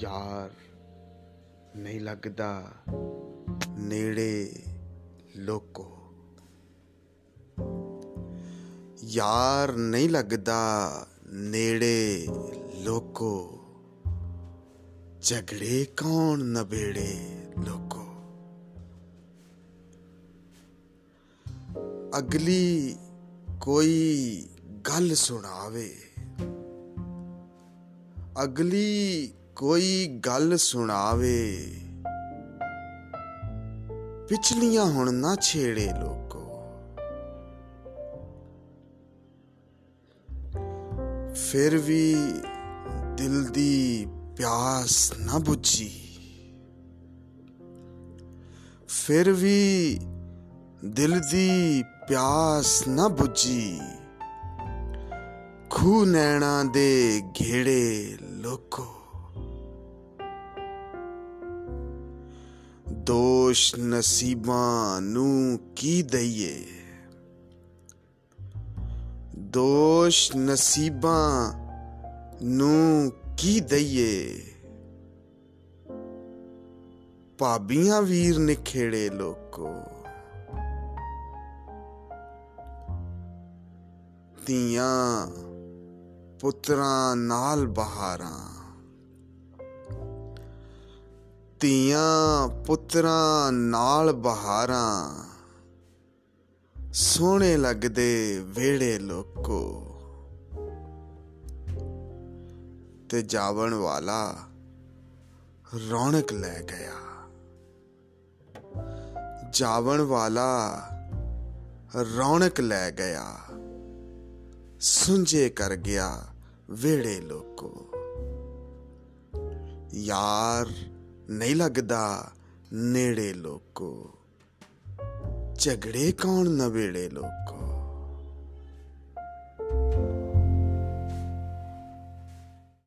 ਯਾਰ ਨਹੀਂ ਲੱਗਦਾ ਨੇੜੇ ਲੋਕੋ। ਯਾਰ ਨਹੀਂ ਲੱਗਦਾ ਨੇੜੇ ਲੋਕੋ। ਝਗੜੇ ਕੌਣ ਨਬੇੜੇ ਲੋਕੋ। ਅਗਲੀ ਕੋਈ ਗੱਲ ਸੁਣਾਵੇ। ਅਗਲੀ ਕੋਈ ਗੱਲ ਸੁਣਾਵੇ। ਪਿਛਲੀਆਂ ਹੁਣ ਨਾ ਛੇੜੇ ਲੋਕੋ। ਫਿਰ ਵੀ ਦਿਲ ਦੀ ਪਿਆਸ ਨਾ ਬੁੱਝੀ। ਫਿਰ ਵੀ ਦਿਲ ਦੀ ਪਿਆਸ ਨਾ ਬੁੱਝੀ। ਖੂ ਨੈਣਾ ਦੇ ਘੇੜੇ ਲੋਕੋ। ਦੋਸ਼ ਨਸੀਬਾਂ ਨੂੰ ਕੀ ਦਈਏ ਦੋਸ਼ ਨਸੀਬਾਂ ਨੂੰ ਕੀ ਦਈਏ ਭਾਬੀਆਂ ਵੀਰ ਨਿਖੇੜੇ ਲੋਕੋ ਧੀਆਂ ਪੁੱਤਰਾਂ ਨਾਲ ਬਹਾਰਾਂ ਧੀਆਂ ਪੁੱਤਰਾਂ ਨਾਲ ਬਹਾਰਾਂ। ਸੋਹਣੇ ਲੱਗਦੇ ਵੇੜੇ ਲੋਕੋ। ਤੇ ਜਾਵਣ ਵਾਲਾ ਰੌਣਕ ਲੈ ਗਿਆ। ਜਾਵਣ ਵਾਲਾ ਰੌਣਕ ਲੈ ਗਿਆ। ਸੁੰਝੇ ਕਰ ਗਿਆ ਵੇੜੇ ਲੋਕੋ। ਯਾਰ ਨਹੀਂ ਲੱਗਦਾ ਨੇੜੇ ਲੋਕੋ। ਝਗੜੇ ਕੌਣ ਨਵੇੜੇ ਲੋਕੋ?